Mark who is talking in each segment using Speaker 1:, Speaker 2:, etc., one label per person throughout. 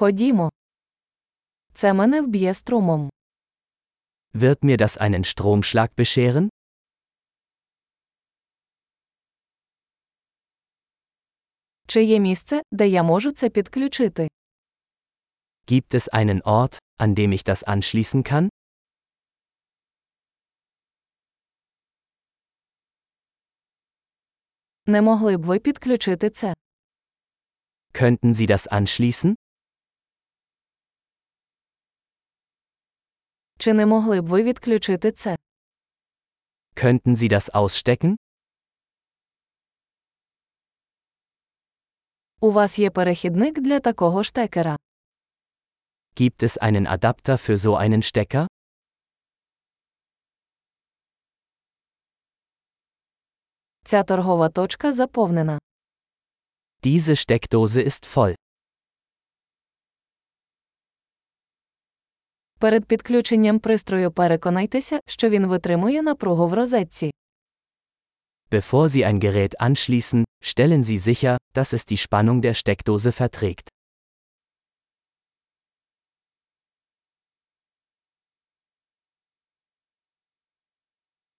Speaker 1: Ходімо. Це мене вб'є струмом.
Speaker 2: Wird mir das einen Stromschlag bescheren?
Speaker 1: Чи є місце, де я можу це підключити?
Speaker 2: Gibt es einen Ort, an dem ich das anschließen kann?
Speaker 1: Не могли б ви підключити це?
Speaker 2: Könnten Sie das anschließen?
Speaker 1: Чи не могли б ви відключити це?
Speaker 2: Könnten Sie das ausstecken?
Speaker 1: У вас є перехідник для такого штекера.
Speaker 2: Gibt es einen Adapter für so einen Stecker?
Speaker 1: Ця торгова точка заповнена.
Speaker 2: Diese Steckdose ist voll.
Speaker 1: Перед підключенням пристрою переконайтеся, що він витримує напругу в розетці.
Speaker 2: Bevor Sie ein Gerät anschließen, stellen Sie sicher, dass es die Spannung der Steckdose verträgt.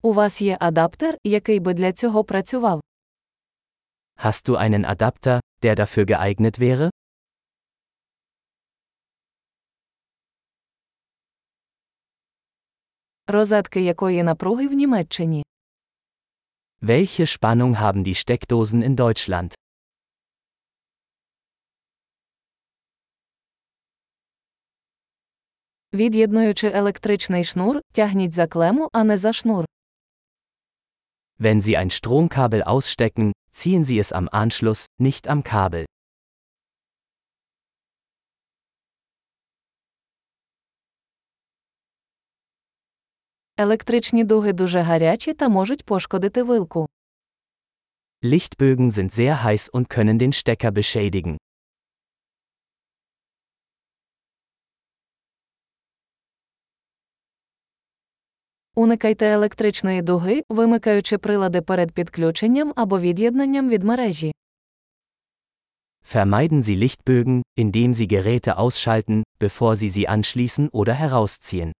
Speaker 1: У вас є адаптер, який би для цього працював.
Speaker 2: Hast du einen Adapter, der dafür geeignet wäre?
Speaker 1: Розетки якої напруги в Німеччині.
Speaker 2: Welche Spannung haben die Steckdosen in Deutschland?
Speaker 1: Від'єднуючи електричний шнур, тягніть за клему, а не за шнур.
Speaker 2: Wenn Sie ein Stromkabel ausstecken, ziehen Sie es am Anschluss, nicht am Kabel.
Speaker 1: Електричні дуги дуже гарячі та можуть пошкодити вилку.
Speaker 2: Lichtbögen sind sehr heiß und können den Stecker beschädigen.
Speaker 1: Уникайте електричної дуги, вимикаючи прилади перед підключенням або від'єднанням від мережі.
Speaker 2: Vermeiden Sie Lichtbögen, indem Sie Geräte ausschalten, bevor Sie sie anschließen oder herausziehen.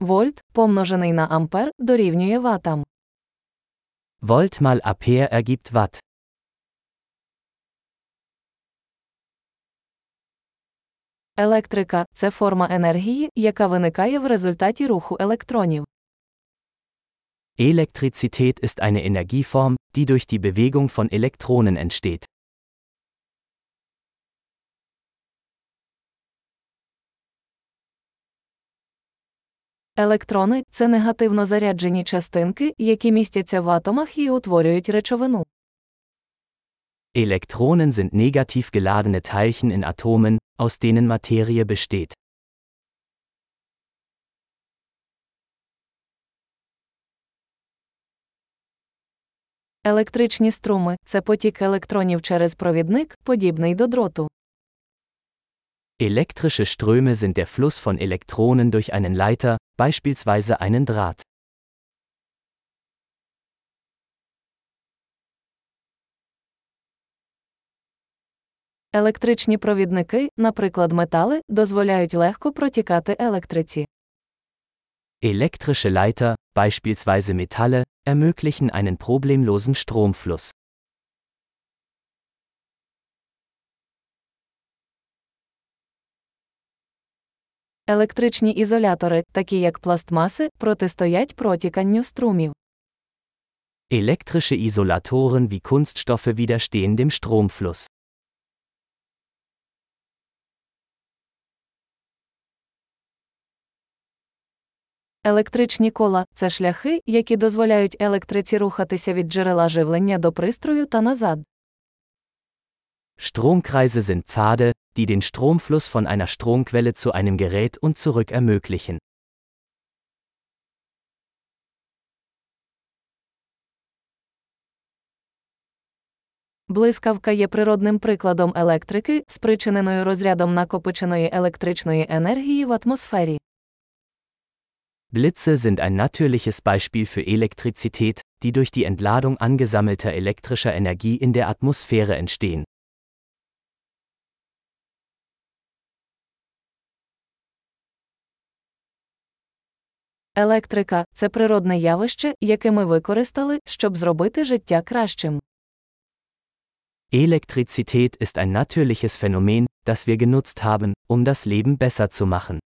Speaker 1: Вольт, помножений на ампер, дорівнює ватам.
Speaker 2: Volt mal Ampere ergibt Watt.
Speaker 1: Електрика це форма енергії, яка виникає в результаті руху електронів.
Speaker 2: Elektrizität ist eine Energieform, die durch die Bewegung von Elektronen entsteht.
Speaker 1: Електрони це негативно заряджені частинки, які містяться в атомах і утворюють речовину.
Speaker 2: Elektronen sind negativ geladene Teilchen in Atomen, aus denen Materie besteht.
Speaker 1: Електричні струми це потік електронів через провідник, подібний до дроту.
Speaker 2: Elektrische Ströme sind der Fluss von Elektronen durch einen Leiter, beispielsweise einen Draht.
Speaker 1: Електричні провідники, наприклад, метали, дозволяють легко протікати електриці.
Speaker 2: Elektrische Leiter, beispielsweise Metalle, ermöglichen einen problemlosen Stromfluss.
Speaker 1: Електричні ізолятори, такі як пластмаси, протистоять протіканню струмів.
Speaker 2: Elektrische Isolatoren wie Kunststoffe widerstehen dem Stromfluss.
Speaker 1: Електричні кола це шляхи, які дозволяють електриці рухатися від джерела живлення до пристрою та назад.
Speaker 2: Stromkreise sind Pfade, die den Stromfluss von einer Stromquelle zu einem Gerät und zurück ermöglichen.
Speaker 1: Блискавка є природним прикладом електрики, спричиненою розрядом накопиченої електричної енергії в атмосфері.
Speaker 2: Blitze sind ein natürliches Beispiel für Elektrizität, die durch die Entladung angesammelter elektrischer Energie in der Atmosphäre entstehen.
Speaker 1: Електрика це природне явище, яке ми використали, щоб зробити життя кращим.
Speaker 2: Elektrizität ist ein natürliches Phänomen, das wir genutzt haben, um das Leben besser zu machen.